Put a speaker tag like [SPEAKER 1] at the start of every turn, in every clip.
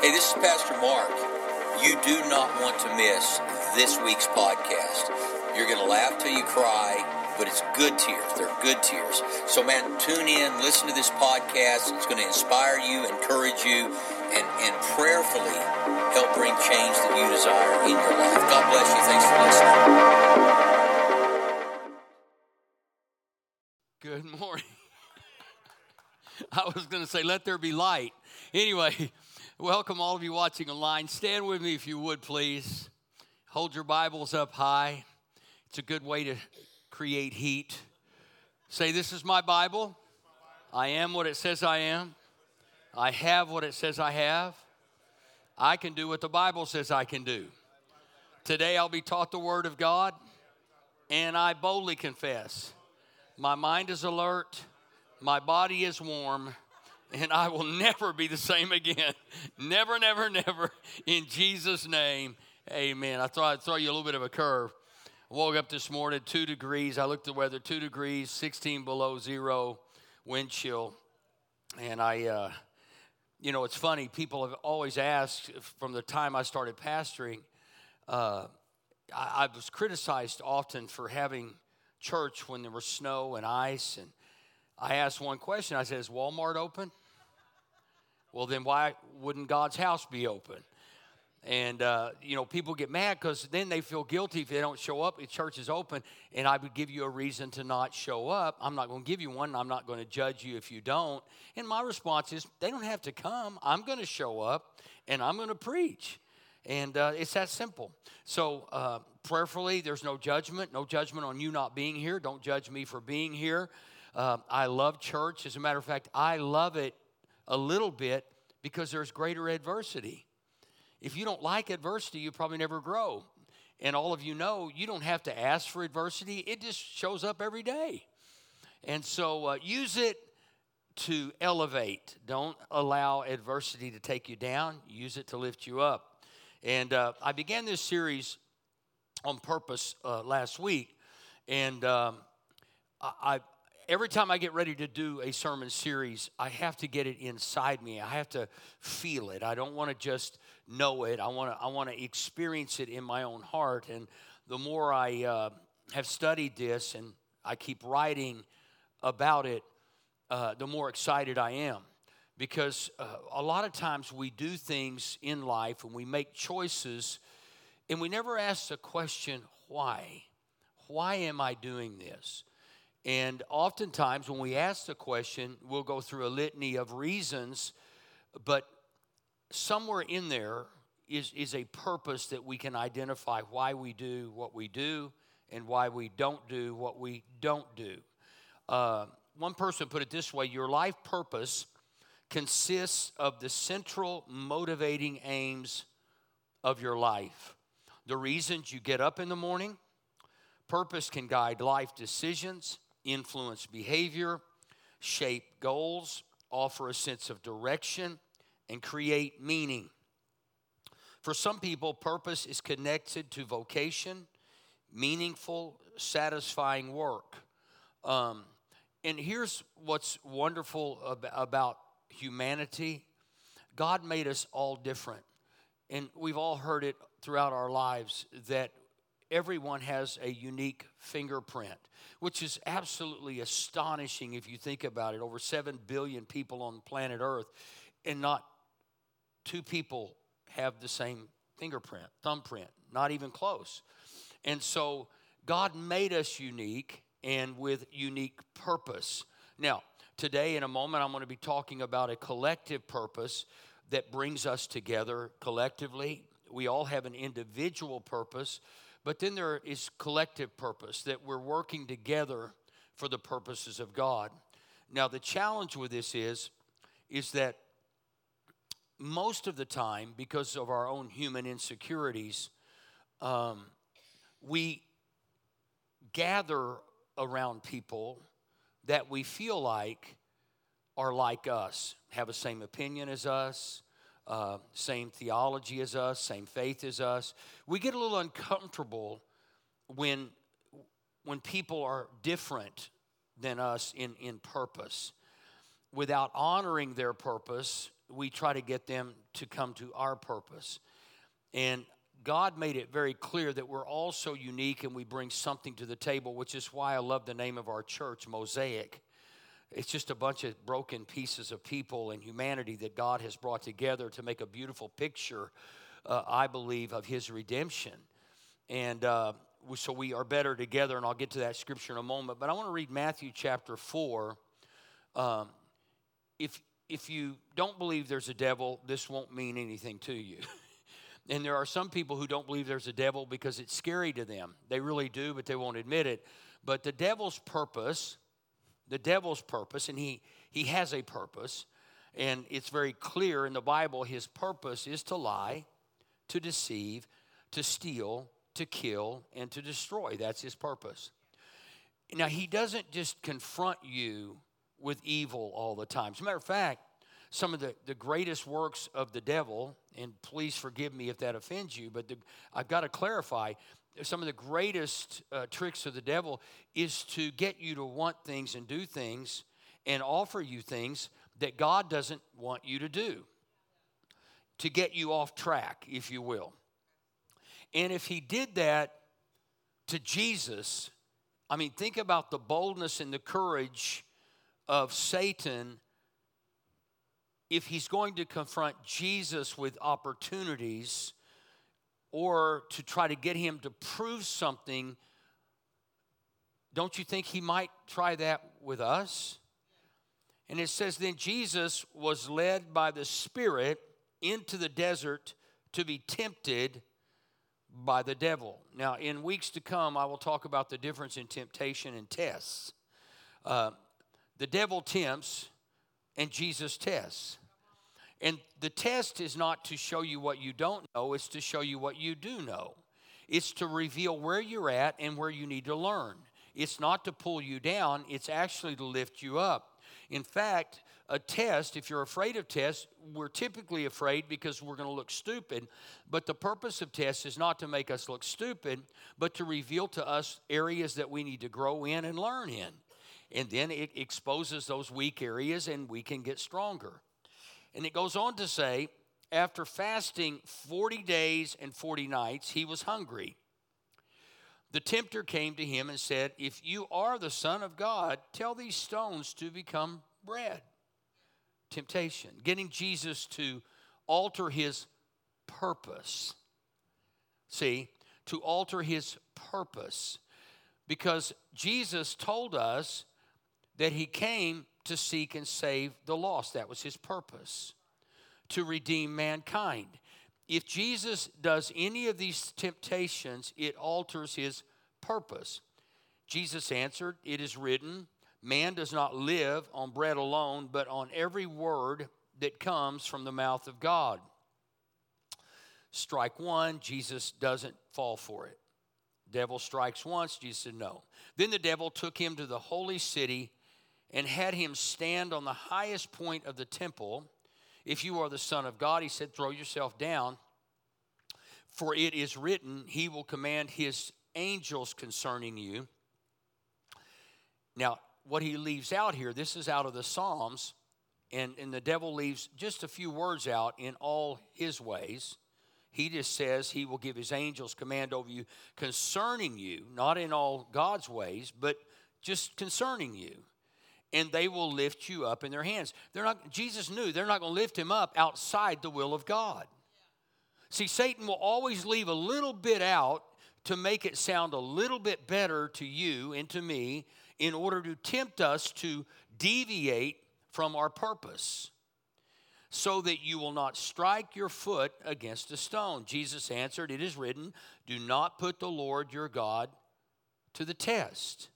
[SPEAKER 1] Hey, this is Pastor Mark. You do not want to miss this week's podcast. You're going to laugh till you cry, but it's good tears. They're good tears. So, man, tune in, listen to this podcast. It's going to inspire you, encourage you, and, and prayerfully help bring change that you desire in your life. God bless you. Thanks
[SPEAKER 2] for listening. Good morning. I was going to say, let there be light. Anyway, welcome all of you watching online. Stand with me if you would, please. Hold your Bibles up high. It's a good way to create heat. Say, This is my Bible. I am what it says I am. I have what it says I have. I can do what the Bible says I can do. Today I'll be taught the Word of God, and I boldly confess my mind is alert, my body is warm and I will never be the same again. never, never, never. In Jesus' name, amen. I thought I'd throw you a little bit of a curve. I woke up this morning, two degrees. I looked at the weather, two degrees, 16 below zero, wind chill. And I, uh, you know, it's funny, people have always asked from the time I started pastoring, uh, I, I was criticized often for having church when there was snow and ice. And I asked one question I said, Is Walmart open? Well, then why wouldn't God's house be open? And, uh, you know, people get mad because then they feel guilty if they don't show up. The church is open, and I would give you a reason to not show up. I'm not going to give you one. I'm not going to judge you if you don't. And my response is, they don't have to come. I'm going to show up, and I'm going to preach. And uh, it's that simple. So, uh, prayerfully, there's no judgment, no judgment on you not being here. Don't judge me for being here. Uh, I love church. As a matter of fact, I love it a little bit because there's greater adversity. If you don't like adversity, you probably never grow. And all of you know, you don't have to ask for adversity, it just shows up every day. And so uh, use it to elevate. Don't allow adversity to take you down, use it to lift you up. And uh, I began this series on purpose uh, last week. And um, I, every time I get ready to do a sermon series, I have to get it inside me. I have to feel it. I don't want to just know it. I want to I want to experience it in my own heart. And the more I uh, have studied this and I keep writing about it, uh, the more excited I am. Because uh, a lot of times we do things in life and we make choices, and we never ask the question, why? Why am I doing this? And oftentimes, when we ask the question, we'll go through a litany of reasons, but somewhere in there is, is a purpose that we can identify why we do what we do and why we don't do what we don't do. Uh, one person put it this way your life purpose consists of the central motivating aims of your life. The reasons you get up in the morning, purpose can guide life decisions influence behavior, shape goals, offer a sense of direction, and create meaning. For some people, purpose is connected to vocation, meaningful, satisfying work. Um, and here's what's wonderful about humanity God made us all different. And we've all heard it throughout our lives that everyone has a unique fingerprint, which is absolutely astonishing if you think about it. Over 7 billion people on planet Earth, and not two people have the same fingerprint, thumbprint, not even close. And so God made us unique and with unique purpose. Now, today, in a moment, I'm going to be talking about a collective purpose that brings us together collectively. We all have an individual purpose, but then there is collective purpose that we're working together for the purposes of God. Now, the challenge with this is, is that most of the time, because of our own human insecurities, um, we gather around people that we feel like are like us, have the same opinion as us, uh, same theology as us, same faith as us. We get a little uncomfortable when, when people are different than us in, in purpose. Without honoring their purpose, we try to get them to come to our purpose. And God made it very clear that we're all so unique and we bring something to the table, which is why I love the name of our church, Mosaic. It's just a bunch of broken pieces of people and humanity that God has brought together to make a beautiful picture, uh, I believe, of His redemption. And uh, so we are better together, and I'll get to that scripture in a moment. But I want to read Matthew chapter 4. Um, if, if you don't believe there's a devil, this won't mean anything to you. And there are some people who don't believe there's a devil because it's scary to them. They really do, but they won't admit it. But the devil's purpose, the devil's purpose, and he, he has a purpose, and it's very clear in the Bible his purpose is to lie, to deceive, to steal, to kill, and to destroy. That's his purpose. Now, he doesn't just confront you with evil all the time. As a matter of fact, some of the, the greatest works of the devil, and please forgive me if that offends you, but the, I've got to clarify some of the greatest uh, tricks of the devil is to get you to want things and do things and offer you things that God doesn't want you to do, to get you off track, if you will. And if he did that to Jesus, I mean, think about the boldness and the courage of Satan if he's going to confront Jesus with opportunities or to try to get him to prove something, don't you think he might try that with us? And it says, Then Jesus was led by the Spirit into the desert to be tempted by the devil. Now, in weeks to come, I will talk about the difference in temptation and tests. Uh, the devil tempts, and Jesus tests. And the test is not to show you what you don't know, it's to show you what you do know. It's to reveal where you're at and where you need to learn. It's not to pull you down, it's actually to lift you up. In fact, a test, if you're afraid of tests, we're typically afraid because we're going to look stupid. But the purpose of tests is not to make us look stupid, but to reveal to us areas that we need to grow in and learn in. And then it exposes those weak areas and we can get stronger. And it goes on to say, after fasting 40 days and 40 nights, he was hungry. The tempter came to him and said, If you are the Son of God, tell these stones to become bread. Temptation, getting Jesus to alter his purpose. See, to alter his purpose. Because Jesus told us that he came to seek and save the lost. That was his purpose, to redeem mankind. If Jesus does any of these temptations, it alters his purpose. Jesus answered, It is written, Man does not live on bread alone, but on every word that comes from the mouth of God. Strike one, Jesus doesn't fall for it. Devil strikes once, Jesus said no. Then the devil took him to the holy city and had him stand on the highest point of the temple. If you are the Son of God, he said, throw yourself down. For it is written, He will command His angels concerning you. Now, what he leaves out here, this is out of the Psalms, and, and the devil leaves just a few words out in all his ways. He just says he will give his angels command over you concerning you, not in all God's ways, but just concerning you and they will lift you up in their hands. They're not Jesus knew they're not going to lift him up outside the will of God. See, Satan will always leave a little bit out to make it sound a little bit better to you and to me in order to tempt us to deviate from our purpose so that you will not strike your foot against a stone. Jesus answered, It is written, Do not put the Lord your God to the test.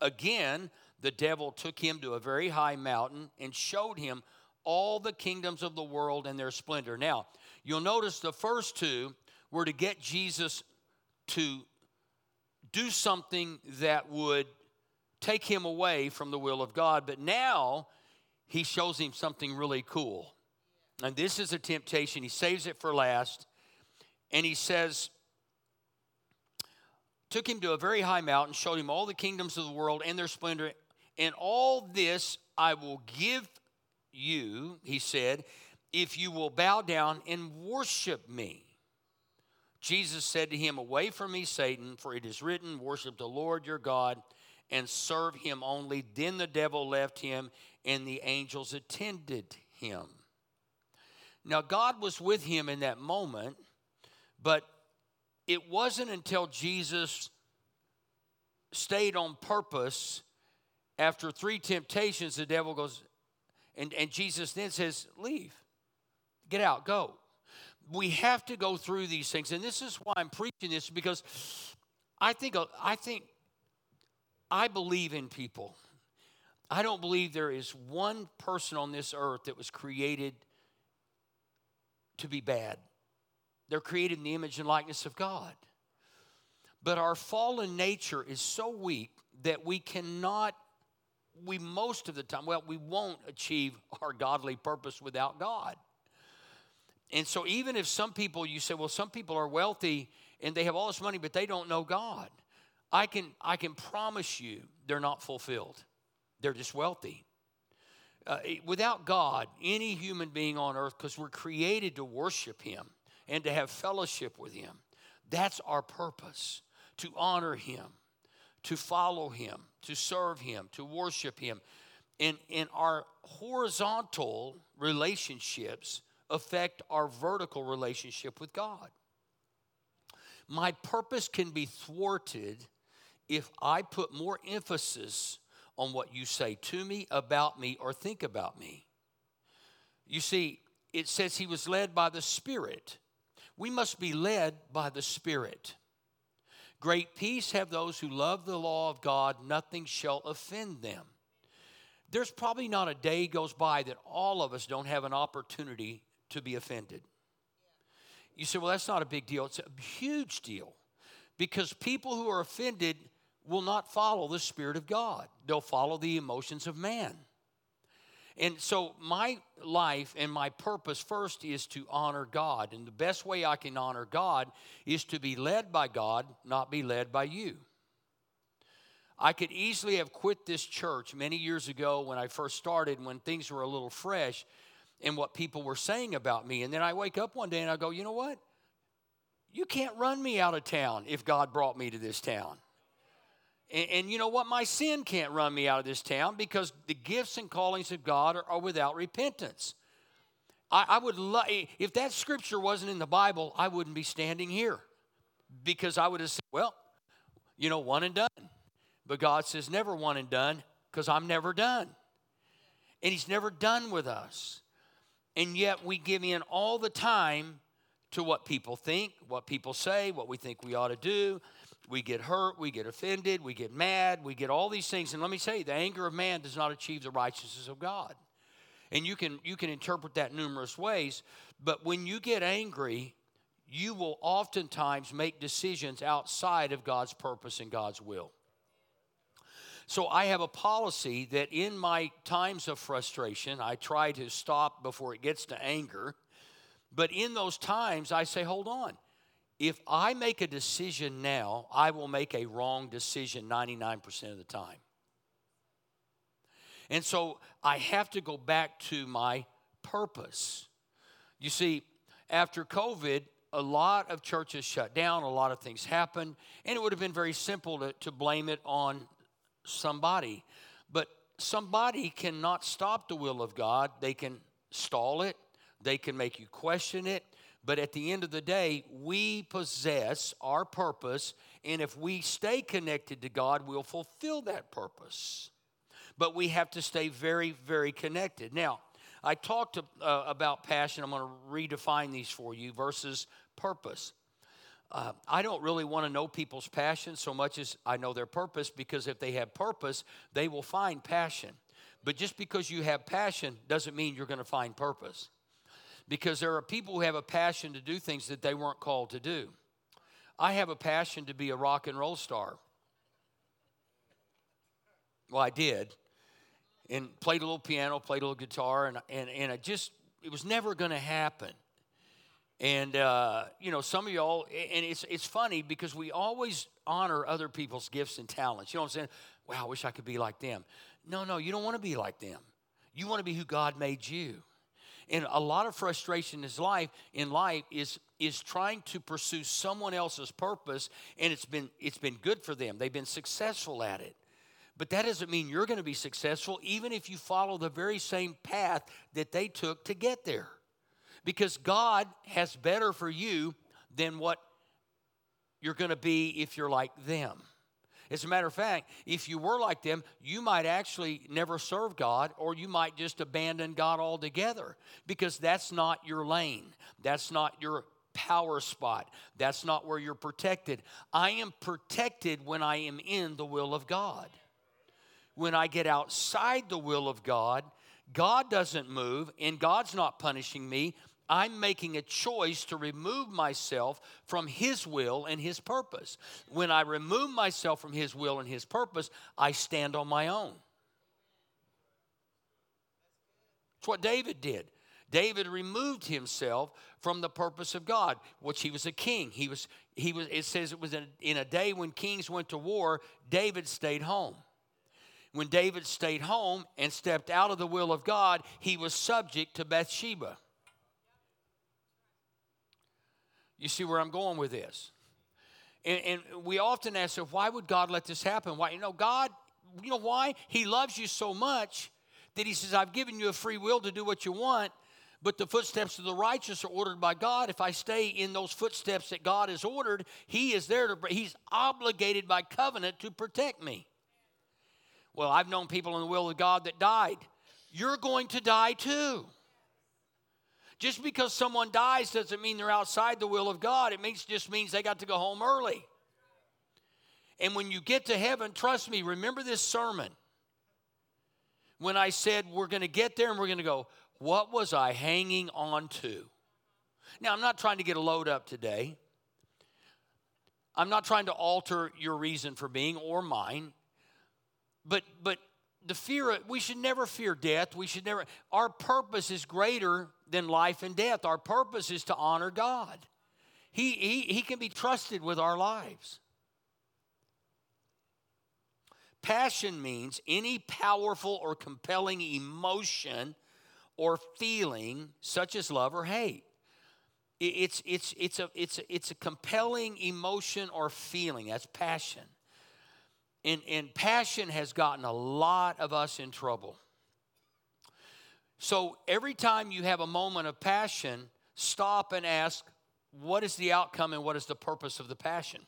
[SPEAKER 2] Again, the devil took him to a very high mountain and showed him all the kingdoms of the world and their splendor. Now, you'll notice the first two were to get Jesus to do something that would take him away from the will of God. But now he shows him something really cool. And this is a temptation. He saves it for last. And he says, took him to a very high mountain, showed him all the kingdoms of the world and their splendor, and all this I will give you, he said, if you will bow down and worship me. Jesus said to him, Away from me, Satan, for it is written, Worship the Lord your God and serve him only. Then the devil left him, and the angels attended him. Now, God was with him in that moment, but it wasn't until Jesus stayed on purpose after three temptations, the devil goes, and, and Jesus then says, Leave, get out, go. We have to go through these things. And this is why I'm preaching this because I think, uh, I think, I believe in people. I don't believe there is one person on this earth that was created to be bad. They're created in the image and likeness of God. But our fallen nature is so weak that we cannot, we most of the time, well, we won't achieve our godly purpose without God. And so, even if some people, you say, well, some people are wealthy and they have all this money, but they don't know God, I can, I can promise you they're not fulfilled. They're just wealthy. Uh, without God, any human being on earth, because we're created to worship Him and to have fellowship with Him, that's our purpose to honor Him, to follow Him, to serve Him, to worship Him. And, and our horizontal relationships affect our vertical relationship with God. My purpose can be thwarted if I put more emphasis on what you say to me, about me, or think about me. You see, it says he was led by the Spirit. We must be led by the Spirit. Great peace have those who love the law of God, nothing shall offend them. There's probably not a day goes by that all of us don't have an opportunity to be offended. You say, well, that's not a big deal. It's a huge deal because people who are offended will not follow the Spirit of God, they'll follow the emotions of man. And so, my life and my purpose first is to honor God. And the best way I can honor God is to be led by God, not be led by you. I could easily have quit this church many years ago when I first started, when things were a little fresh and what people were saying about me. And then I wake up one day and I go, you know what? You can't run me out of town if God brought me to this town. And, and, you know what? My sin can't run me out of this town because the gifts and callings of God are, are without repentance. I, I would love, if that scripture wasn't in the Bible, I wouldn't be standing here because I would have said, well, you know, one and done. But God says, never one and done because I'm never done. And He's never done with us. And yet we give in all the time to what people think, what people say, what we think we ought to do we get hurt, we get offended, we get mad, we get all these things. And let me say, the anger of man does not achieve the righteousness of God. And you can you can interpret that numerous ways, but when you get angry, you will oftentimes make decisions outside of God's purpose and God's will. So I have a policy that in my times of frustration, I try to stop before it gets to anger. But in those times, I say, hold on if I make a decision now, I will make a wrong decision 99% of the time. And so I have to go back to my purpose. You see, after COVID, a lot of churches shut down, a lot of things happened, and it would have been very simple to, to blame it on somebody. But somebody cannot stop the will of God, they can stall it, they can make you question it, but at the end of the day, we possess our purpose, and if we stay connected to God, we'll fulfill that purpose. But we have to stay very, very connected. Now, I talked uh, about passion. I'm going to redefine these for you versus purpose. Uh, I don't really want to know people's passion so much as I know their purpose because if they have purpose, they will find passion. But just because you have passion doesn't mean you're going to find purpose because there are people who have a passion to do things that they weren't called to do. I have a passion to be a rock and roll star. Well, I did. And played a little piano, played a little guitar, and, and, and it just, it was never going to happen. And, uh, you know, some of y'all, and it's, it's funny because we always honor other people's gifts and talents. You know what I'm saying? Wow, I wish I could be like them. No, no, you don't want to be like them. You want to be who God made you. And a lot of frustration in his life in life is is trying to pursue someone else's purpose and it's been it's been good for them. They've been successful at it. But that doesn't mean you're going to be successful even if you follow the very same path that they took to get there. Because God has better for you than what you're going to be if you're like them. As a matter of fact, if you were like them, you might actually never serve God or you might just abandon God altogether because that's not your lane. That's not your power spot. That's not where you're protected. I am protected when I am in the will of God. When I get outside the will of God, God doesn't move and God's not punishing me. I'm making a choice to remove myself from His will and His purpose. When I remove myself from His will and His purpose, I stand on my own. It's what David did. David removed himself from the purpose of God, which he was a king. He was, he was, it says it was in, in a day when kings went to war, David stayed home. When David stayed home and stepped out of the will of God, he was subject to Bathsheba. You see where I'm going with this? And, and we often ask, why would God let this happen? Why? You know, God, you know why? He loves you so much that He says, I've given you a free will to do what you want, but the footsteps of the righteous are ordered by God. If I stay in those footsteps that God has ordered, He is there to, He's obligated by covenant to protect me. Well, I've known people in the will of God that died. You're going to die too. Just because someone dies doesn't mean they're outside the will of God. It means, just means they got to go home early. And when you get to heaven, trust me, remember this sermon. When I said we're going to get there and we're going to go, what was I hanging on to? Now, I'm not trying to get a load up today. I'm not trying to alter your reason for being or mine. But but the fear we should never fear death. We should never our purpose is greater than life and death. Our purpose is to honor God. He, he, he can be trusted with our lives. Passion means any powerful or compelling emotion or feeling, such as love or hate. It's, it's, it's, a, it's, a, it's a compelling emotion or feeling. That's passion. And, and passion has gotten a lot of us in trouble. So every time you have a moment of passion, stop and ask, what is the outcome and what is the purpose of the passion?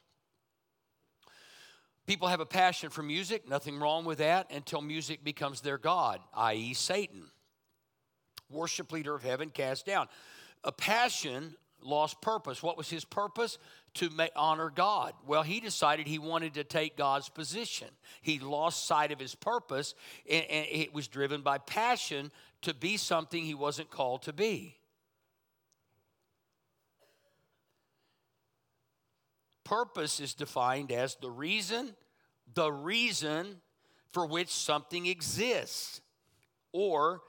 [SPEAKER 2] People have a passion for music, nothing wrong with that until music becomes their God, i.e., Satan. Worship leader of heaven cast down. A passion lost purpose. What was his purpose? To honor God. Well, he decided he wanted to take God's position. He lost sight of his purpose, and, it was driven by passion to be something he wasn't called to be. Purpose is defined as the reason, the reason for which something exists, or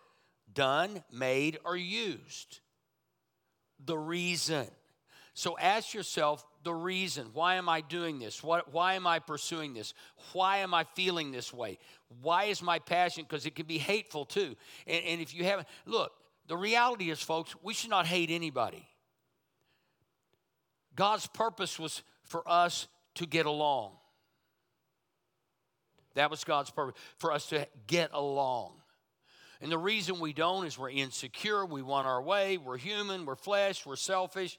[SPEAKER 2] done, made, or used. The reason. So ask yourself the reason. Why am I doing this? What, why am I pursuing this? Why am I feeling this way? Why is my passion? Because it can be hateful too. And, and if you haven't, look, the reality is, folks, we should not hate anybody. God's purpose was for us to get along. That was God's purpose, for us to get along. And the reason we don't is we're insecure, we want our way, we're human, we're flesh, we're selfish.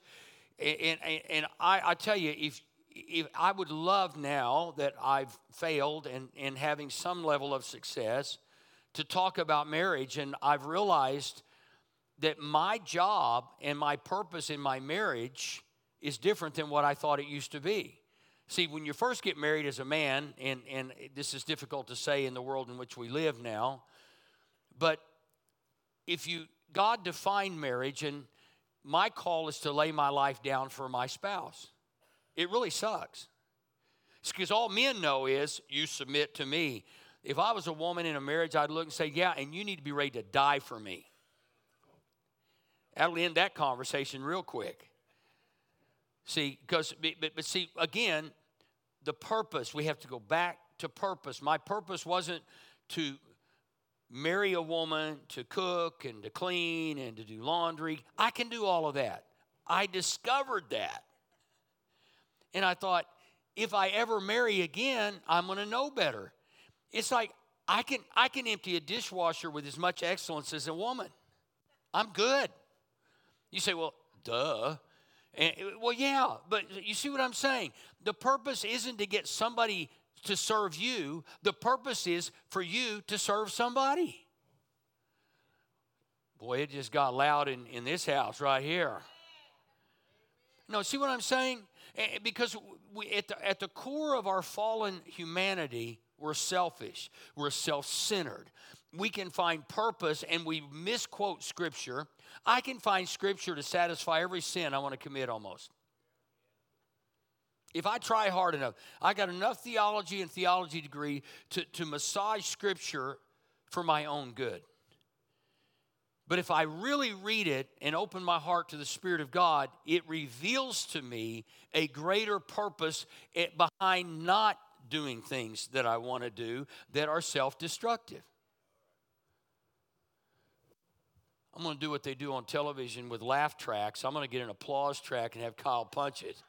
[SPEAKER 2] And, and, and I, I tell you, if, if I would love now that I've failed and, and having some level of success to talk about marriage, and I've realized that my job and my purpose in my marriage is different than what I thought it used to be. See, when you first get married as a man, and, and this is difficult to say in the world in which we live now, but if you, God defined marriage, and my call is to lay my life down for my spouse. It really sucks. Because all men know is you submit to me. If I was a woman in a marriage, I'd look and say, Yeah, and you need to be ready to die for me. That'll end that conversation real quick. See, because, but, but see, again, the purpose, we have to go back to purpose. My purpose wasn't to marry a woman to cook and to clean and to do laundry. I can do all of that. I discovered that. And I thought, if I ever marry again, I'm going to know better. It's like I can I can empty a dishwasher with as much excellence as a woman. I'm good. You say, well, duh. And, well, yeah, but you see what I'm saying? The purpose isn't to get somebody to serve you, the purpose is for you to serve somebody. Boy, it just got loud in, in this house right here. No, see what I'm saying? Eh, eh, because we, at, the, at the core of our fallen humanity, we're selfish, we're self centered. We can find purpose and we misquote scripture. I can find scripture to satisfy every sin I want to commit almost. If I try hard enough, I got enough theology and theology degree to, to massage scripture for my own good. But if I really read it and open my heart to the Spirit of God, it reveals to me a greater purpose eh, behind not doing things that I want to do that are self destructive. I'm going to do what they do on television with laugh tracks. I'm going to get an applause track and have Kyle punch it.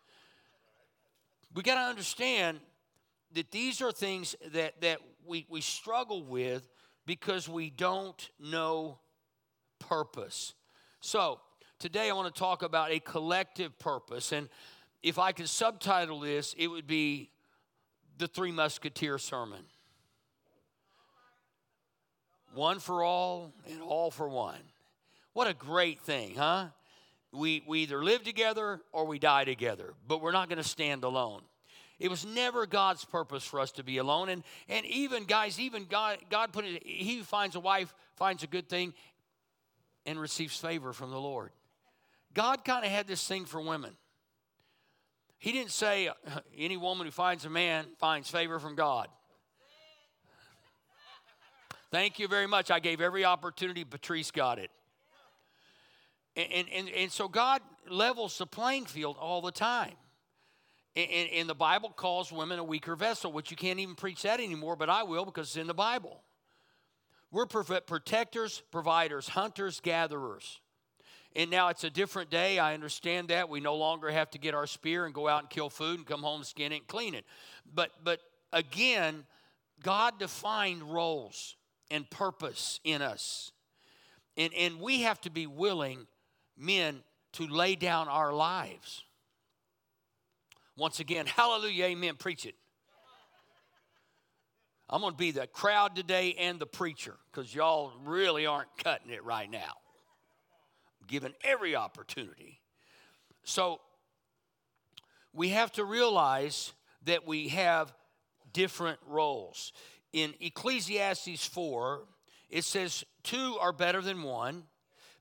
[SPEAKER 2] We got to understand that these are things that, that we, we struggle with because we don't know purpose. So, today I want to talk about a collective purpose. And if I could subtitle this, it would be the Three Musketeer Sermon one for all and all for one. What a great thing, huh? We, we either live together or we die together, but we're not going to stand alone. It was never God's purpose for us to be alone. And, and even, guys, even God, God put it, he who finds a wife finds a good thing and receives favor from the Lord. God kind of had this thing for women. He didn't say uh, any woman who finds a man finds favor from God. Thank you very much. I gave every opportunity. Patrice got it. And, and, and so God levels the playing field all the time. And, and the Bible calls women a weaker vessel, which you can't even preach that anymore, but I will because it's in the Bible. We're protectors, providers, hunters, gatherers. And now it's a different day. I understand that. We no longer have to get our spear and go out and kill food and come home, skin it, and clean it. But, but again, God defined roles and purpose in us. And, and we have to be willing men to lay down our lives. Once again, hallelujah, amen, preach it. I'm going to be the crowd today and the preacher because y'all really aren't cutting it right now. Given every opportunity. So we have to realize that we have different roles. In Ecclesiastes 4, it says, Two are better than one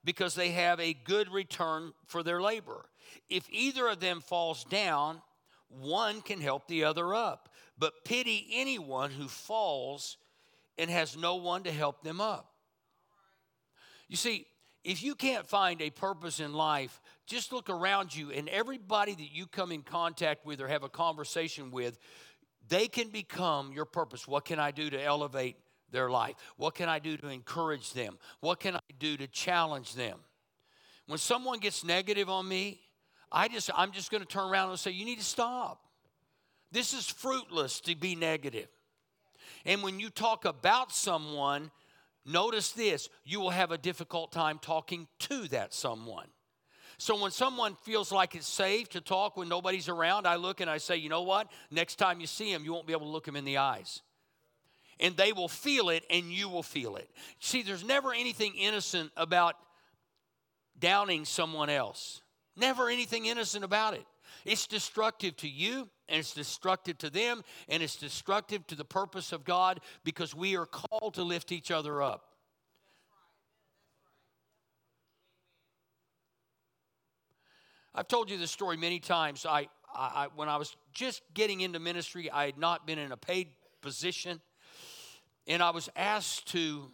[SPEAKER 2] because they have a good return for their labor. If either of them falls down, one can help the other up. But pity anyone who falls and has no one to help them up. You see, if you can't find a purpose in life, just look around you and everybody that you come in contact with or have a conversation with, they can become your purpose. What can I do to elevate their life? What can I do to encourage them? What can I do to challenge them? When someone gets negative on me, I just I'm just going to turn around and say you need to stop. This is fruitless to be negative. And when you talk about someone, notice this, you will have a difficult time talking to that someone. So when someone feels like it's safe to talk when nobody's around, I look and I say, you know what? Next time you see him, you won't be able to look him in the eyes and they will feel it and you will feel it. See, there's never anything innocent about downing someone else. Never anything innocent about it. It's destructive to you and it's destructive to them and it's destructive to the purpose of God because we are called to lift each other up. I've told you this story many times. I, I, when I was just getting into ministry, I had not been in a paid position and I was asked to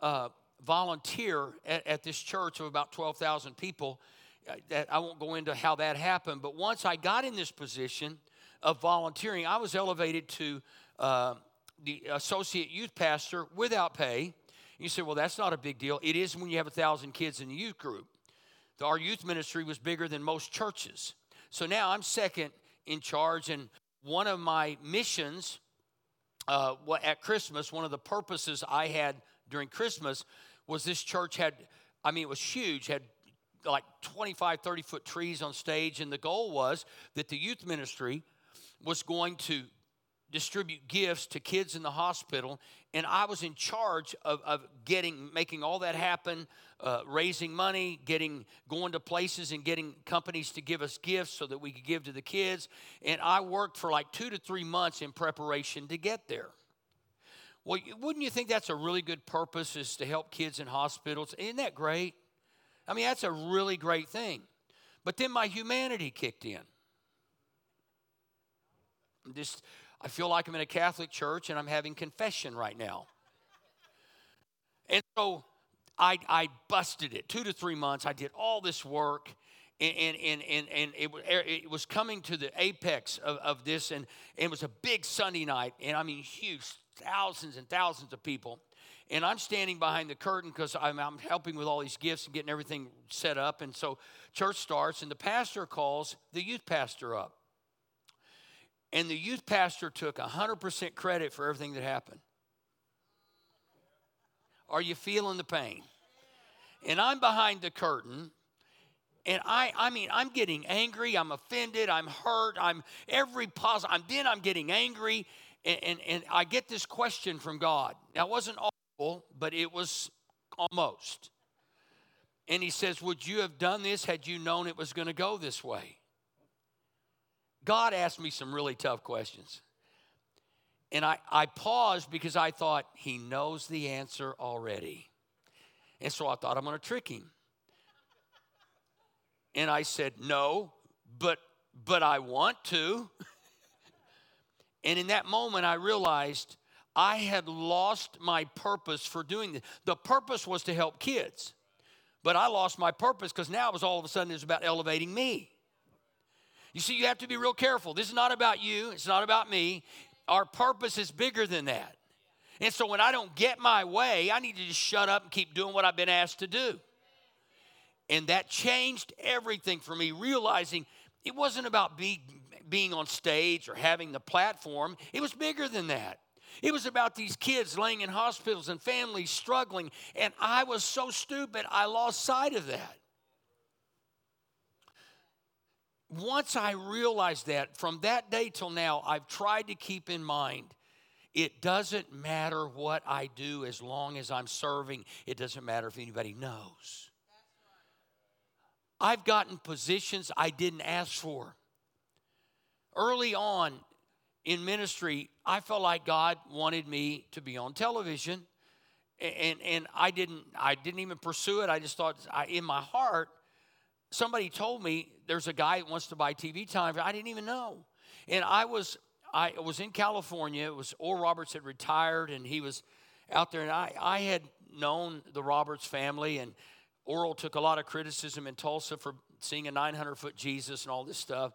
[SPEAKER 2] uh, volunteer at, at, this church of about 12,000 people. Uh, I won't go into how that happened, but once I got in this position of volunteering, I was elevated to uh, the associate youth pastor without pay. You say, well, that's not a big deal. It is when you have a thousand kids in the youth group. Our youth ministry was bigger than most churches. So now I'm second in charge, and one of my missions uh, at Christmas, one of the purposes I had during Christmas was this church had, I mean, it was huge, had like 25, 30 foot trees on stage, and the goal was that the youth ministry was going to distribute gifts to kids in the hospital and i was in charge of, of getting making all that happen uh, raising money getting going to places and getting companies to give us gifts so that we could give to the kids and i worked for like two to three months in preparation to get there. Well wouldn't you think that's a really good purpose is to help kids in hospitals? Isn't that great? I mean that's a really great thing. But then my humanity kicked in. Just I feel like I'm in a Catholic church and I'm having confession right now. And so I, I busted it. Two to three months, I did all this work. And, and, and, and it, er, it was coming to the apex of, of this, and, and it was a big Sunday night, and I mean, huge, thousands and thousands of people. And I'm standing behind the curtain because I'm, I'm helping with all these gifts and getting everything set up. And so church starts, and the pastor calls the youth pastor up. And the youth pastor took 100% credit for everything that happened. Are you feeling the pain? And I'm behind the curtain. And I, I mean, I'm getting angry. I'm offended. I'm hurt. I'm every positive. I'm, then I'm getting angry. And, and, and I get this question from God. Now, it wasn't awful, but it was almost. And he says, Would you have done this had you known it was going to go this way? God asked me some really tough questions. And I, I paused because I thought, he knows the answer already. And so I thought, I'm going to trick him. And I said, no, but, but I want to. and in that moment, I realized I had lost my purpose for doing this. The purpose was to help kids, but I lost my purpose because now it was all of a sudden it was about elevating me. You see, you have to be real careful. This is not about you, it's not about me. Our purpose is bigger than that. And so when I don't get my way, I need to just shut up and keep doing what I've been asked to do. And that changed everything for me, realizing it wasn't about be, being on stage or having the platform, it was bigger than that. It was about these kids laying in hospitals and families struggling. And I was so stupid, I lost sight of that once I realized that, from that day till now, I've tried to keep in mind it doesn't matter what I do as long as I'm serving, it doesn't matter if anybody knows. I've gotten positions I didn't ask for. Early on in ministry, I felt like God wanted me to be on television. And, and I didn't I didn't even pursue it. I just thought I, in my heart, somebody told me there's a guy that wants to buy TV time. I didn't even know. And I was I was in California. It was Oral Roberts had retired and he was out there and I, I had known the Roberts family and Oral took a lot of criticism in Tulsa for seeing a 900 foot Jesus and all this stuff.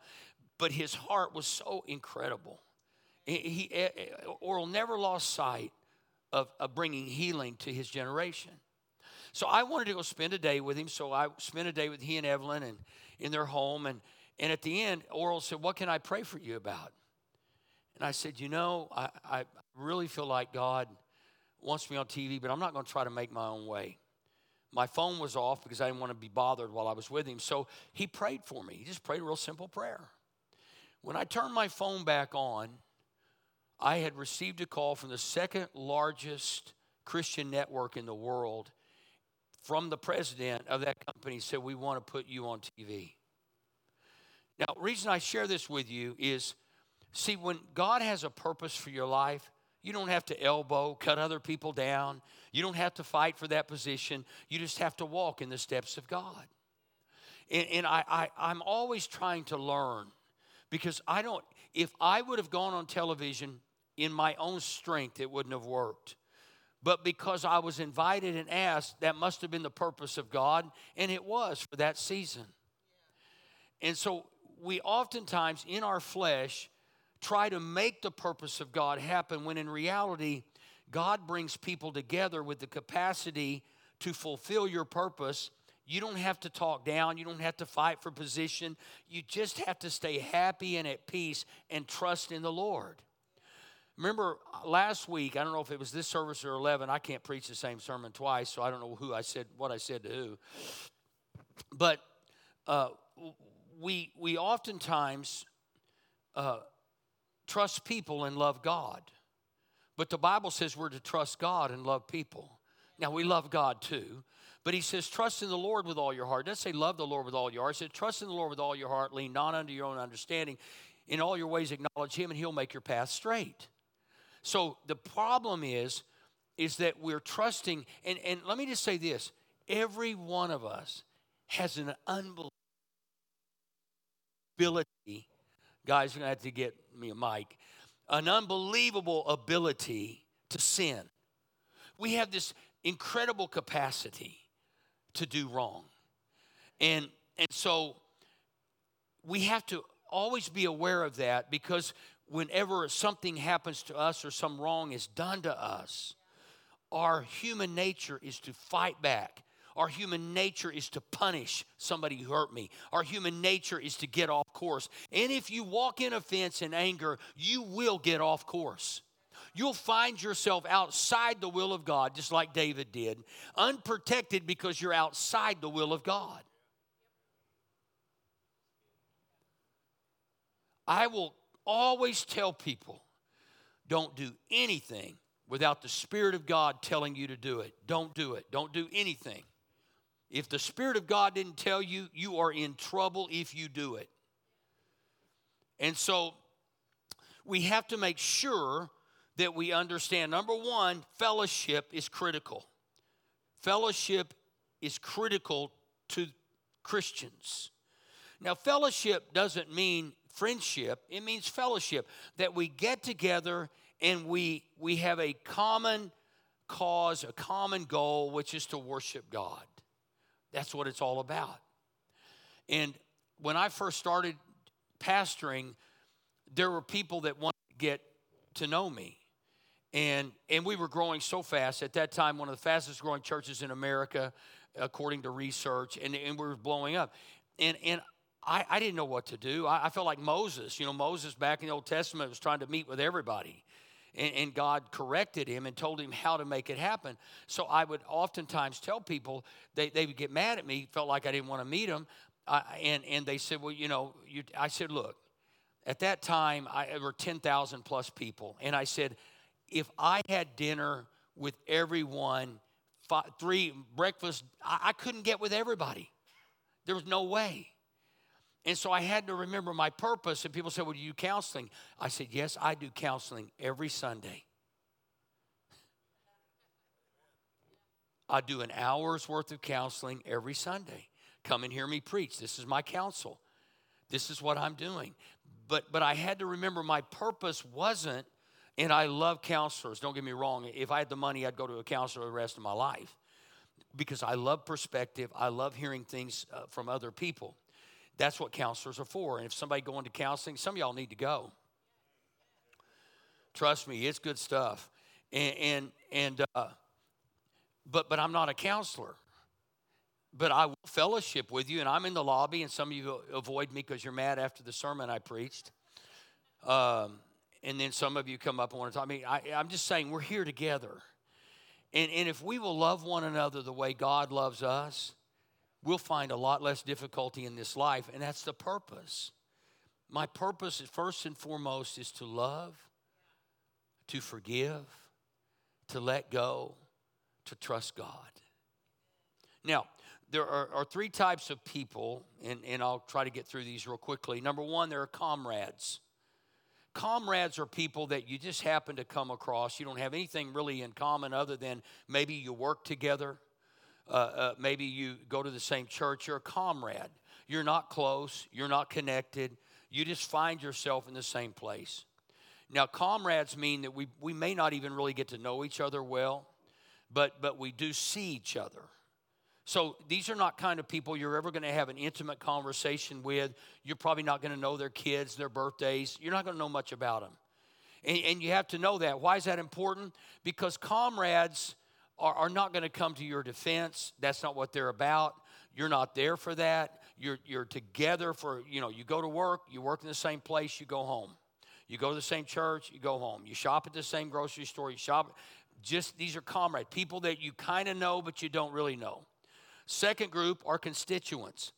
[SPEAKER 2] But his heart was so incredible. He, he eh, eh, Oral never lost sight of, of bringing healing to his generation. So I wanted to go spend a day with him. So I spent a day with he and Evelyn and in their home. And, and at the end, Oral said, What can I pray for you about? And I said, You know, I, I really feel like God wants me on TV, but I'm not going to try to make my own way. My phone was off because I didn't want to be bothered while I was with him. So he prayed for me. He just prayed a real simple prayer. When I turned my phone back on, I had received a call from the second largest Christian network in the world from the president of that company said, We want to put you on TV. Now, reason I share this with you is see, when God has a purpose for your life, you don't have to elbow, cut other people down. You don't have to fight for that position. You just have to walk in the steps of God. And, and I, I, I'm always trying to learn because I don't, if I would have gone on television in my own strength, it wouldn't have worked but because I was invited and asked, that must have been the purpose of God, and it was for that season. And so we oftentimes in our flesh try to make the purpose of God happen when in reality, God brings people together with the capacity to fulfill your purpose. You don't have to talk down, you don't have to fight for position. You just have to stay happy and at peace and trust in the Lord. Remember uh, last week, I don't know if it was this service or 11, I can't preach the same sermon twice, so I don't know who I said, what I said to who. But uh, we, we oftentimes uh, trust people and love God. But the Bible says we're to trust God and love people. Now, we love God too, but he says, trust in the Lord with all your heart. Doesn't say love the Lord with all your heart. It says, trust in the Lord with all your heart, lean not unto your own understanding. In all your ways, acknowledge him, and he'll make your path straight. So the problem is, is that we're trusting, and, and let me just say this every one of us has an unbelievable ability. Guys, you're gonna have to get me a mic. An unbelievable ability to sin. We have this incredible capacity to do wrong. And and so we have to always be aware of that because whenever something happens to us or some wrong is done to us, our human nature is to fight back. Our human nature is to punish somebody who hurt me. Our human nature is to get off course. And if you walk in offense and anger, you will get off course. You'll find yourself outside the will of God, just like David did, unprotected because you're outside the will of God. I will always tell people don't do anything without the Spirit of God telling you to do it. Don't do it. Don't do anything. If the Spirit of God didn't tell you, you are in trouble if you do it. And so we have to make sure that we understand number one, fellowship is critical. Fellowship is critical to Christians. Now, fellowship doesn't mean friendship, it means fellowship, that we get together and we, we have a common cause, a common goal, which is to worship God. That's what it's all about. And when I first started pastoring, there were people that wanted to get to know me. And, and we were growing so fast. At that time, one of the fastest growing churches in America, according to research, and, and we were blowing up. And, and I, I didn't know what to do. I, I, felt like Moses. You know, Moses back in the Old Testament was trying to meet with everybody. And, and, God corrected him and told him how to make it happen. So I would oftentimes tell people, they, they would get mad at me, felt like I didn't want to meet them. and, and they said, Well, you know, you, I said, Look, at that time, I, there were 10,000 plus people. And I said, If I had dinner with everyone, five, three breakfast, I, I couldn't get with everybody. There was no way. And so I had to remember my purpose. And people said, Well, do you counseling? I said, Yes, I do counseling every Sunday. I do an hour's worth of counseling every Sunday. Come and hear me preach. This is my counsel. This is what I'm doing. But but I had to remember my purpose wasn't, and I love counselors. Don't get me wrong. If I had the money, I'd go to a counselor the rest of my life because I love perspective. I love hearing things uh, from other people. That's what counselors are for. And if somebody going to counseling, some of y'all need to go. Trust me, it's good stuff. And and, and uh, but but I'm not a counselor. But I will fellowship with you, and I'm in the lobby, and some of you avoid me because you're mad after the sermon I preached. Um, and then some of you come up and want to talk. I mean, I, I'm just saying we're here together. And, and if we will love one another the way God loves us, we'll find a lot less difficulty in this life, and that's the purpose. My purpose, first and foremost, is to love, to forgive, to let go, to trust God. Now, there are, are, three types of people, and, and I'll try to get through these real quickly. Number one, there are comrades. Comrades are people that you just happen to come across. You don't have anything really in common other than maybe you work together, uh, uh, maybe you go to the same church, you're a comrade. You're not close, you're not connected, you just find yourself in the same place. Now, comrades mean that we, we may not even really get to know each other well, but, but we do see each other. So these are not kind of people you're ever going to have an intimate conversation with. You're probably not going to know their kids, their birthdays. You're not going to know much about them. And, and you have to know that. Why is that important? Because comrades are, are not going to come to your defense. That's not what they're about. You're not there for that. You're, you're together for, you know, you go to work, you work in the same place, you go home. You go to the same church, you go home. You shop at the same grocery store, you shop. Just these are comrades, people that you kind of know, but you don't really know. Second group are constituents.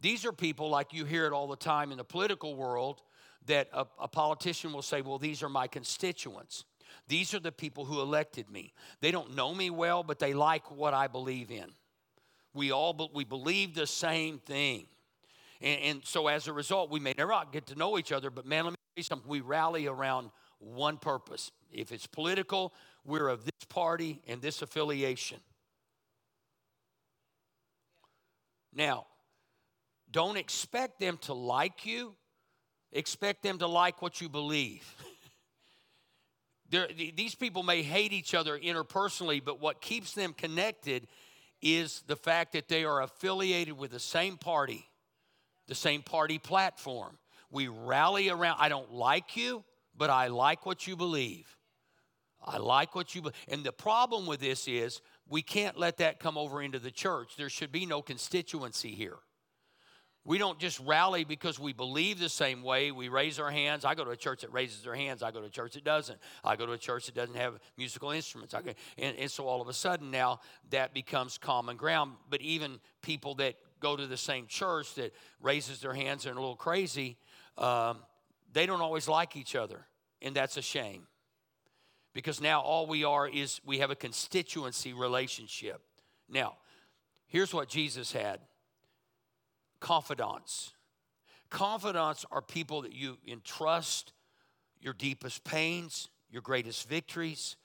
[SPEAKER 2] These are people like you hear it all the time in the political world that a, a, politician will say, Well, these are my constituents. These are the people who elected me. They don't know me well, but they like what I believe in. We all but we believe the same thing. And, and so as a result, we may never get to know each other, but man, let me tell you something. We rally around one purpose. If it's political, we're of this party and this affiliation. Now, don't expect them to like you, expect them to like what you believe. these people may hate each other interpersonally, but what keeps them connected is the fact that they are affiliated with the same party, the same party platform. We rally around, I don't like you, but I like what you believe. I like what you believe. And the problem with this is we can't let that come over into the church. There should be no constituency here. We don't just rally because we believe the same way. We raise our hands. I go to a church that raises their hands. I go to a church that doesn't. I go to a church that doesn't have musical instruments. Go, and, and so all of a sudden now that becomes common ground. But even people that go to the same church that raises their hands and are a little crazy, um, they don't always like each other. And that's a shame. Because now all we are is we have a constituency relationship. Now, here's what Jesus had confidants. Confidants are people that you entrust your deepest pains, your greatest victories,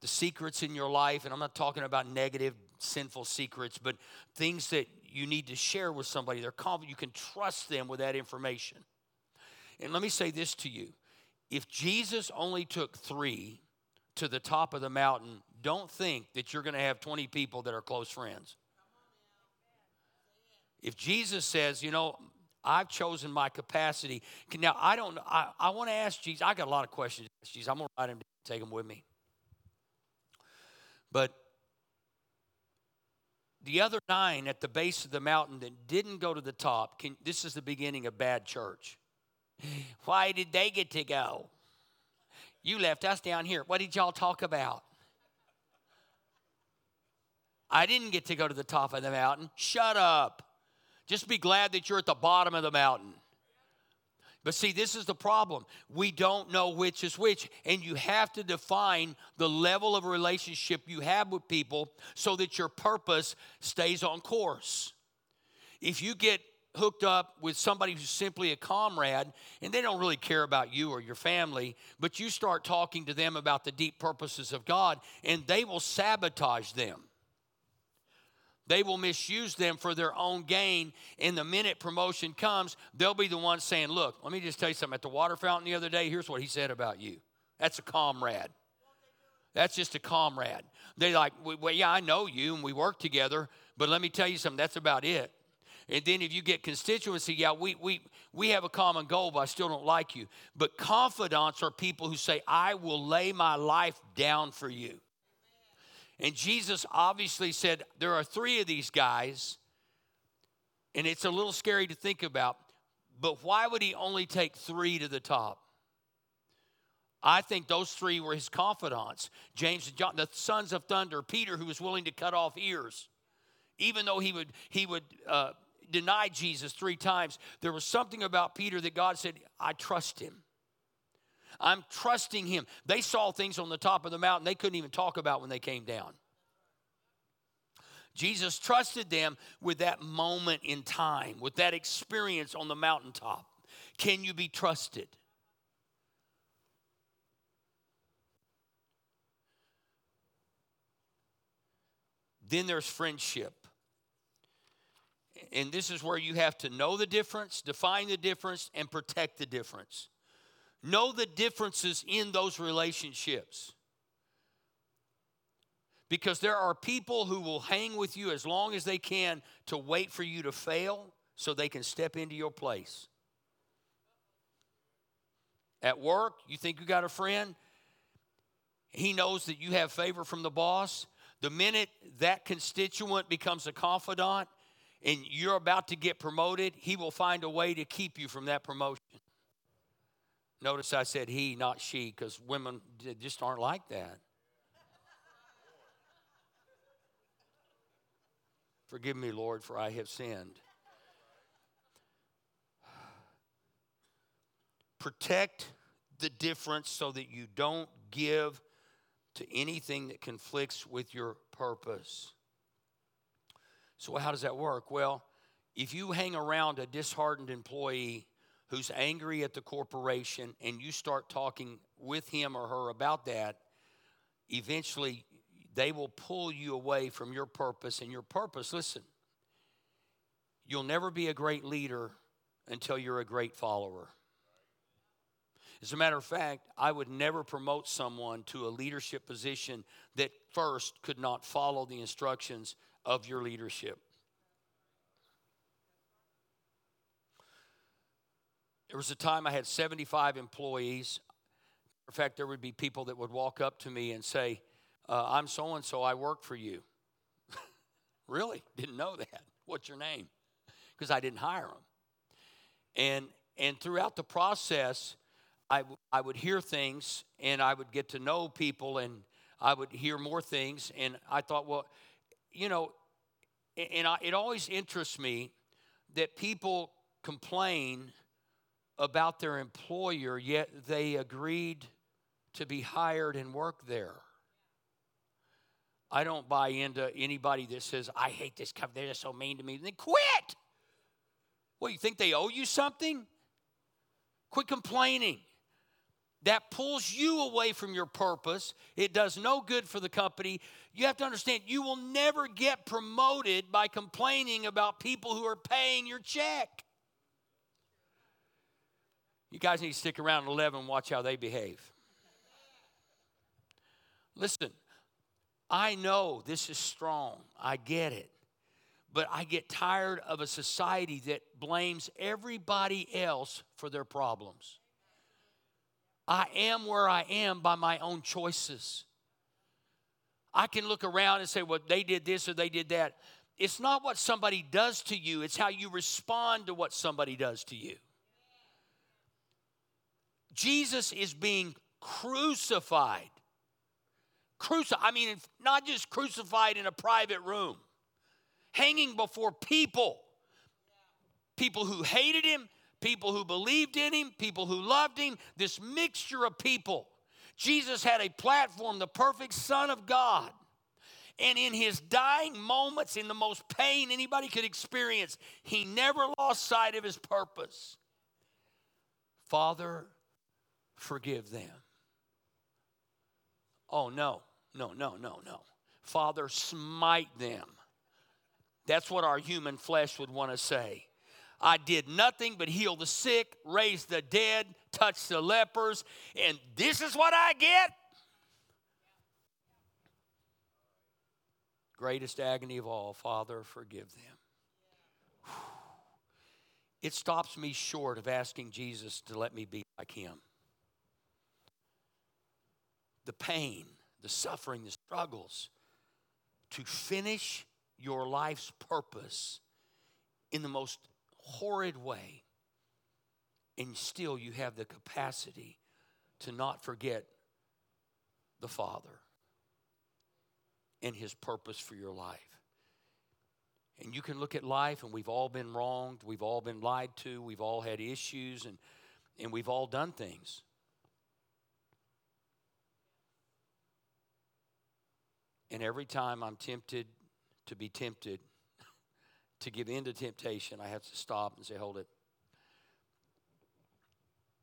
[SPEAKER 2] the secrets in your life. And I'm not talking about negative, sinful secrets, but things that you need to share with somebody. They're confident. You can trust them with that information. And let me say this to you if Jesus only took three to the top of the mountain, don't think that you're going to have 20 people that are close friends. If Jesus says, you know, I've chosen my capacity. Now, I don't, I, I want to ask Jesus, I got a lot of questions Jesus. I'm going to write him, take them with me. But the other nine at the base of the mountain that didn't go to the top, can, this is the beginning of bad church. Why did they get to go? You left us down here. What did y'all talk about? I didn't get to go to the top of the mountain. Shut up. Just be glad that you're at the bottom of the mountain. But see, this is the problem. We don't know which is which. And you have to define the level of relationship you have with people so that your purpose stays on course. If you get hooked up with somebody who's simply a comrade and they don't really care about you or your family, but you start talking to them about the deep purposes of God and they will sabotage them. They will misuse them for their own gain. And the minute promotion comes, they'll be the ones saying, Look, let me just tell you something. At the water fountain the other day, here's what he said about you. That's a comrade. That's just a comrade. They like, well, yeah, I know you and we work together, but let me tell you something, that's about it. And then if you get constituency, yeah, we, we, we have a common goal, but I still don't like you. But confidants are people who say, I will lay my life down for you. And Jesus obviously said, There are three of these guys, and it's a little scary to think about, but why would he only take three to the top? I think those three were his confidants James and John, the sons of thunder, Peter, who was willing to cut off ears. Even though he would, he would uh, deny Jesus three times, there was something about Peter that God said, I trust him. I'm trusting Him. They saw things on the top of the mountain they couldn't even talk about when they came down. Jesus trusted them with that moment in time, with that experience on the mountaintop. Can you be trusted? Then there's friendship. And this is where you have to know the difference, define the difference, and protect the difference. Know the differences in those relationships. Because there are people who will hang with you as long as they can to wait for you to fail so they can step into your place. At work, you think you got a friend? He knows that you have favor from the boss. The minute that constituent becomes a confidant and you're about to get promoted, he will find a way to keep you from that promotion. Notice I said he, not she, because women just aren't like that. Forgive me, Lord, for I have sinned. Protect the difference so that you don't give to anything that conflicts with your purpose. So, how does that work? Well, if you hang around a disheartened employee who's angry at the corporation and you start talking with him or her about that, eventually they will pull you away from your purpose. And your purpose, listen, you'll never be a great leader until you're a great follower. As a matter of fact, I would never promote someone to a leadership position that first could not follow the instructions of your leadership. There was a time I had 75 employees. In fact, there would be people that would walk up to me and say, uh, I'm so and so, I work for you. really? Didn't know that. What's your name? Because I didn't hire them. And, and throughout the process, I, w- I would hear things and I would get to know people and I would hear more things. And I thought, well, you know, and I, it always interests me that people complain about their employer, yet they agreed to be hired and work there. I don't buy into anybody that says, I hate this company, they're just so mean to me. Then quit. Well, you think they owe you something? Quit complaining that pulls you away from your purpose. It does no good for the company. You have to understand, you will never get promoted by complaining about people who are paying your check. You guys need to stick around at 11 and watch how they behave. Listen, I know this is strong, I get it. But I get tired of a society that blames everybody else for their problems. I am where I am by my own choices. I can look around and say, well, they did this or they did that. It's not what somebody does to you, it's how you respond to what somebody does to you. Jesus is being crucified. Cruci- I mean, not just crucified in a private room, hanging before people. People who hated him, people who believed in him, people who loved him, this mixture of people. Jesus had a platform, the perfect Son of God. And in his dying moments, in the most pain anybody could experience, he never lost sight of his purpose. Father, forgive them. Oh, no, no, no, no, no. Father, smite them. That's what our human flesh would want to say. I did nothing but heal the sick, raise the dead, touch the lepers, and this is what I get? Greatest agony of all, Father, forgive them. It stops me short of asking Jesus to let me be like him. The pain, the suffering, the struggles, to finish your life's purpose in the most horrid way, and still you have the capacity to not forget the Father and His purpose for your life. And you can look at life, and we've all been wronged, we've all been lied to, we've all had issues, and, and we've all done things. And every time I'm tempted to be tempted, to give in to temptation, I have to stop and say, hold it.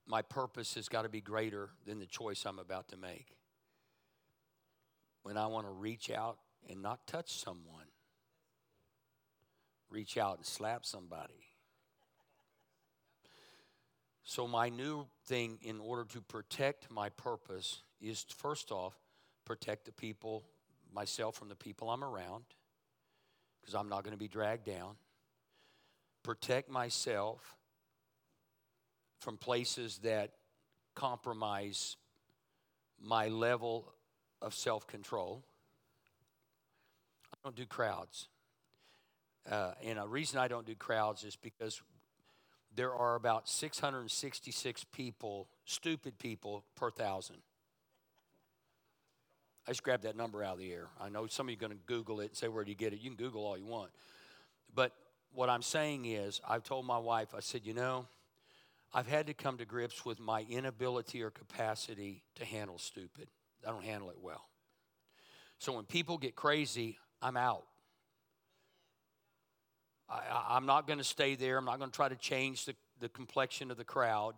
[SPEAKER 2] My purpose has got to be greater than the choice I'm about to make. When I want to reach out and not touch someone, reach out and slap somebody. So, my new thing in order to protect my purpose is first off, protect the people, myself from the people I'm around because I'm not going to be dragged down. Protect myself from places that compromise my level of self control. I don't do crowds. Uh, and a reason I don't do crowds is because there are about 666 people, stupid people, per thousand. I just grabbed that number out of the air. I know some of you are going to Google it and say, Where do you get it? You can Google all you want. But what I'm saying is, I've told my wife, I said, You know, I've had to come to grips with my inability or capacity to handle stupid. I don't handle it well. So when people get crazy, I'm out. I, am not going to stay there. I'm not going to try to change the, the complexion of the crowd.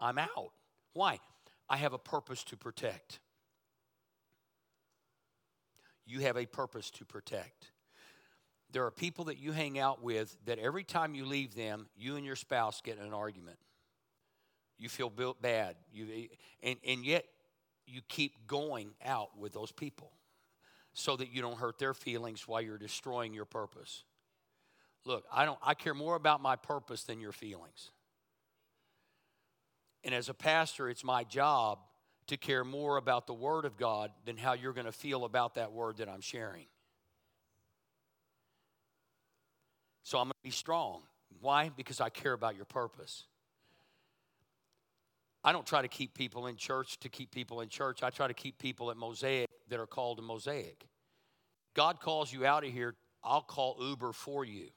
[SPEAKER 2] I'm out. Why? I have a purpose to protect. You have a purpose to protect. There are people that you hang out with that every time you leave them, you and your spouse get in an argument. You feel built bad. You, and, and yet, you keep going out with those people so that you don't hurt their feelings while you're destroying your purpose. Look, I don't I care more about my purpose than your feelings. And as a pastor, it's my job to care more about the word of God than how you're going to feel about that word that I'm sharing. So I'm going to be strong. Why? Because I care about your purpose. I don't try to keep people in church to keep people in church. I try to keep people at Mosaic that are called to Mosaic. God calls you out of here, I'll call Uber for you.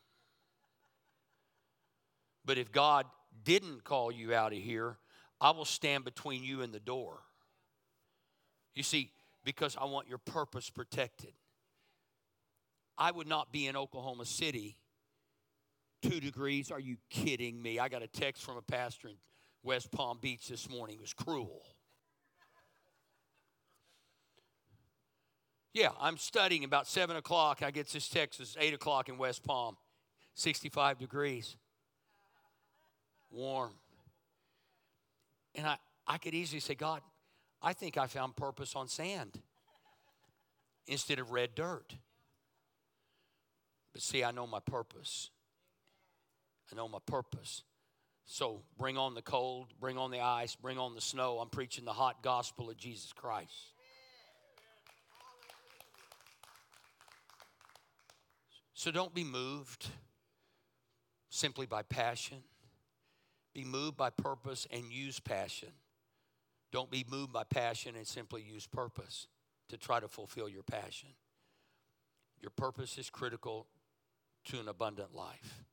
[SPEAKER 2] But if God didn't call you out of here, I will stand between you and the door. You see, because I want your purpose protected. I would not be in Oklahoma City two degrees. Are you kidding me? I got a text from a pastor in West Palm Beach this morning. It was cruel. Yeah, I'm studying about 7 o'clock. I get this text. It's 8 o'clock in West Palm. 65 degrees. Warm. And I, I could easily say, God, I think I found purpose on sand instead of red dirt. But see, I know my purpose. I know my purpose. So bring on the cold, bring on the ice, bring on the snow. I'm preaching the hot gospel of Jesus Christ. So don't be moved simply by passion. Be moved by purpose and use passion. Don't be moved by passion and simply use purpose to try to fulfill your passion. Your purpose is critical to an abundant life.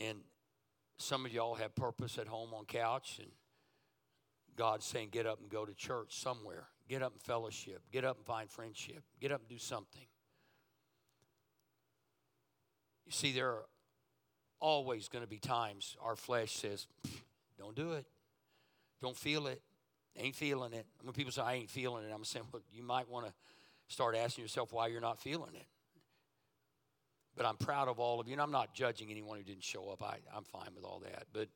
[SPEAKER 2] And some of y'all have purpose at home on couch, and God's saying, get up and go to church somewhere. Get up and fellowship. Get up and find friendship. Get up and do something. You see, there are always going to be times our flesh says, don't do it. Don't feel it. Ain't feeling it. When people say, I ain't feeling it, I'm saying, well, you might want to start asking yourself why you're not feeling it. But I'm proud of all of you, and I'm not judging anyone who didn't show up. I, I'm fine with all that. But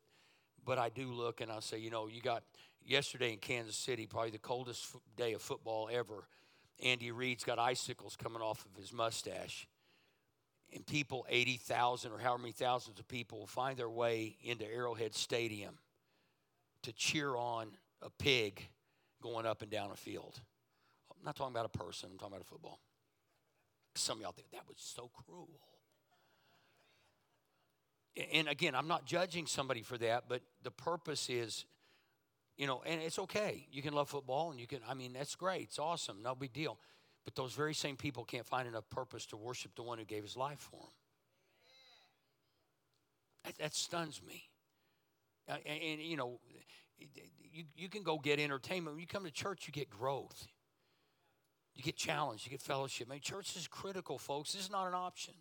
[SPEAKER 2] but I do look and I say, you know, you got yesterday in Kansas City, probably the coldest day of football ever. Andy Reid's got icicles coming off of his mustache. And people, 80,000 or however many thousands of people, will find their way into Arrowhead Stadium to cheer on a pig going up and down a field. I'm not talking about a person, I'm talking about a football. Some of y'all think that was so cruel. And again, I'm not judging somebody for that, but the purpose is, you know, and it's okay. You can love football and you can, I mean, that's great. It's awesome. No big deal. But those very same people can't find enough purpose to worship the one who gave his life for them. That, that stuns me. Uh, and, and, you know, you, you can go get entertainment. When you come to church, you get growth. You get challenged, you get fellowship. I mean, church is critical, folks. This is not an option.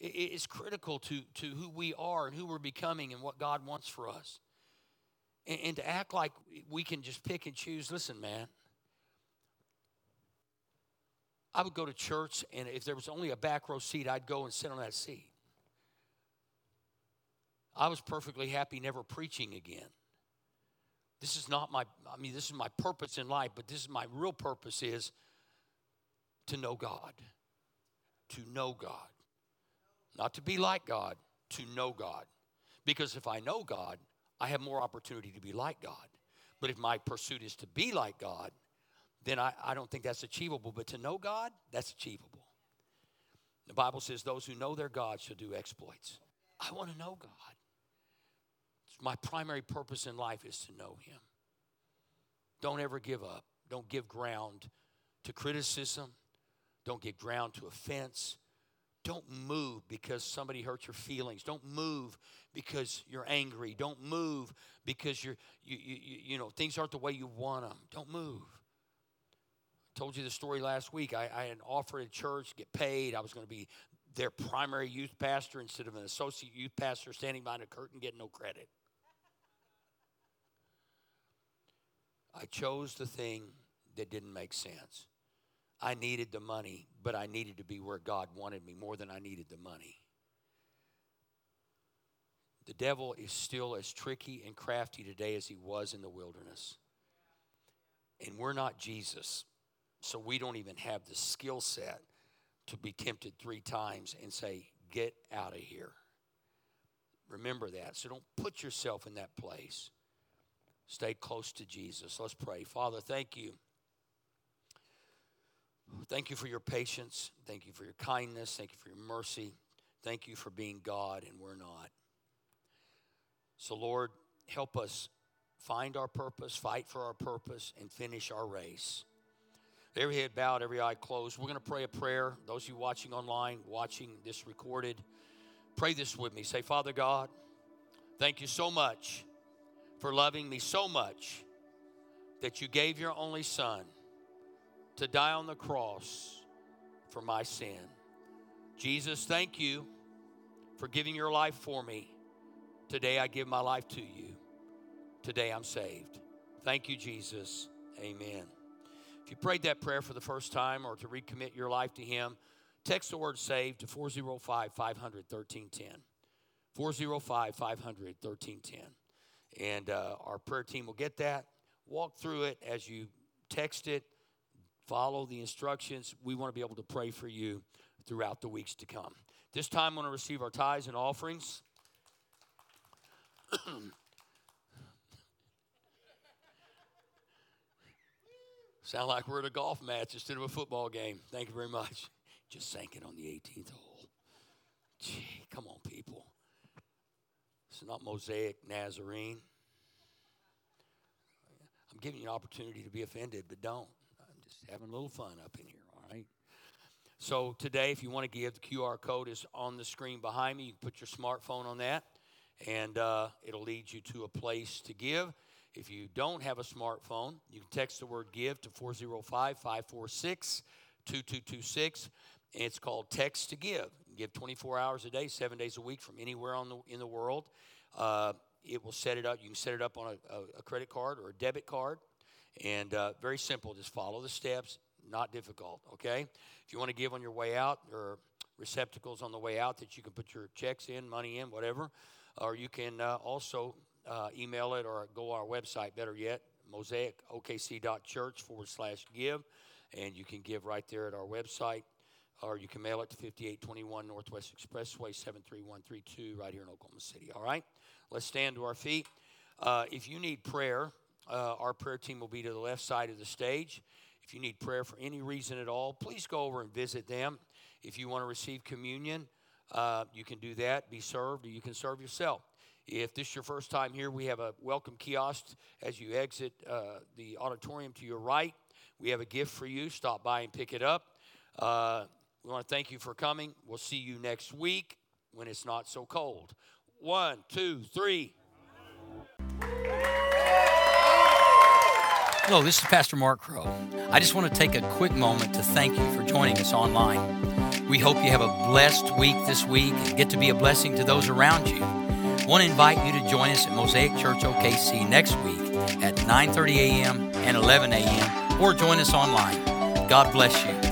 [SPEAKER 2] It is critical to, to who we are and who we're becoming and what God wants for us. And, and to act like we can just pick and choose, listen, man. I would go to church, and if there was only a back row seat, I'd go and sit on that seat. I was perfectly happy never preaching again. This is not my, I mean, this is my purpose in life, but this is my real purpose is to know God. To know God. Not to be like God, to know God. Because if I know God, I have more opportunity to be like God. But if my pursuit is to be like God, then I, I don't think that's achievable. But to know God, that's achievable. The Bible says those who know their God shall do exploits. I want to know God. My primary purpose in life is to know Him. Don't ever give up. Don't give ground to criticism. Don't give ground to offense. Don't move because somebody hurt your feelings. Don't move because you're angry. Don't move because you're you you you know things aren't the way you want them. Don't move. I told you the story last week. I, I had offered at church, get paid. I was going to be their primary youth pastor instead of an associate youth pastor standing behind a curtain getting no credit. I chose the thing that didn't make sense. I needed the money, but I needed to be where God wanted me more than I needed the money. The devil is still as tricky and crafty today as he was in the wilderness. And we're not Jesus, so we don't even have the skill set to be tempted three times and say, Get out of here. Remember that. So don't put yourself in that place. Stay close to Jesus. Let's pray. Father, thank you. Thank you for your patience. Thank you for your kindness. Thank you for your mercy. Thank you for being God and we're not. So, Lord, help us find our purpose, fight for our purpose, and finish our race. Every head bowed, every eye closed. We're going to pray a prayer. Those of you watching online, watching this recorded, pray this with me. Say, Father God, thank you so much for loving me so much that you gave your only son to die on the cross for my sin. Jesus, thank you for giving your life for me. Today I give my life to you. Today I'm saved. Thank you, Jesus. Amen. If you prayed that prayer for the first time or to recommit your life to Him, text the word saved to 405 500 1310. 405 500 1310. And uh, our prayer team will get that. Walk through it as you text it, follow the instructions. We want to be able to pray for you throughout the weeks to come. This time, we want to receive our tithes and offerings. Sound like we're at a golf match instead of a football game. Thank you very much. Just sank it on the 18th hole. Gee, come on, people. It's not Mosaic Nazarene. I'm giving you an opportunity to be offended, but don't. I'm just having a little fun up in here, all right? So today, if you want to give, the QR code is on the screen behind me. You can put your smartphone on that, and uh, it'll lead you to a place to give. If you don't have a smartphone, you can text the word give to 405 546 2226. And it's called Text to Give. Give 24 hours a day, seven days a week from anywhere on the, in the world. Uh, it will set it up. You can set it up on a, a, credit card or a debit card. And uh, very simple. Just follow the steps. Not difficult, okay? If you want to give on your way out, there are receptacles on the way out that you can put your checks in, money in, whatever. Or you can uh, also uh, email it or go our website, better yet, mosaicokc.church forward slash give. And you can give right there at our website. Or you can mail it to 5821 Northwest Expressway, 73132, right here in Oklahoma City. All right? Let's stand to our feet. Uh, if you need prayer, uh, our prayer team will be to the left side of the stage. If you need prayer for any reason at all, please go over and visit them. If you want to receive communion, uh, you can do that, be served, or you can serve yourself. If this is your first time here, we have a welcome kiosk as you exit uh, the auditorium to your right. We have a gift for you. Stop by and pick it up. We want to thank you for coming. We'll see you next week when it's not so cold. One, two, three. Hello, this is Pastor Mark Crow. I just want to take a quick moment to thank you for joining us online. We hope you have a blessed week this week and get to be a blessing to those around you. I want to invite you to join us at Mosaic Church OKC next week at 9:30 a.m. and 11 a.m. or join us online. God bless you.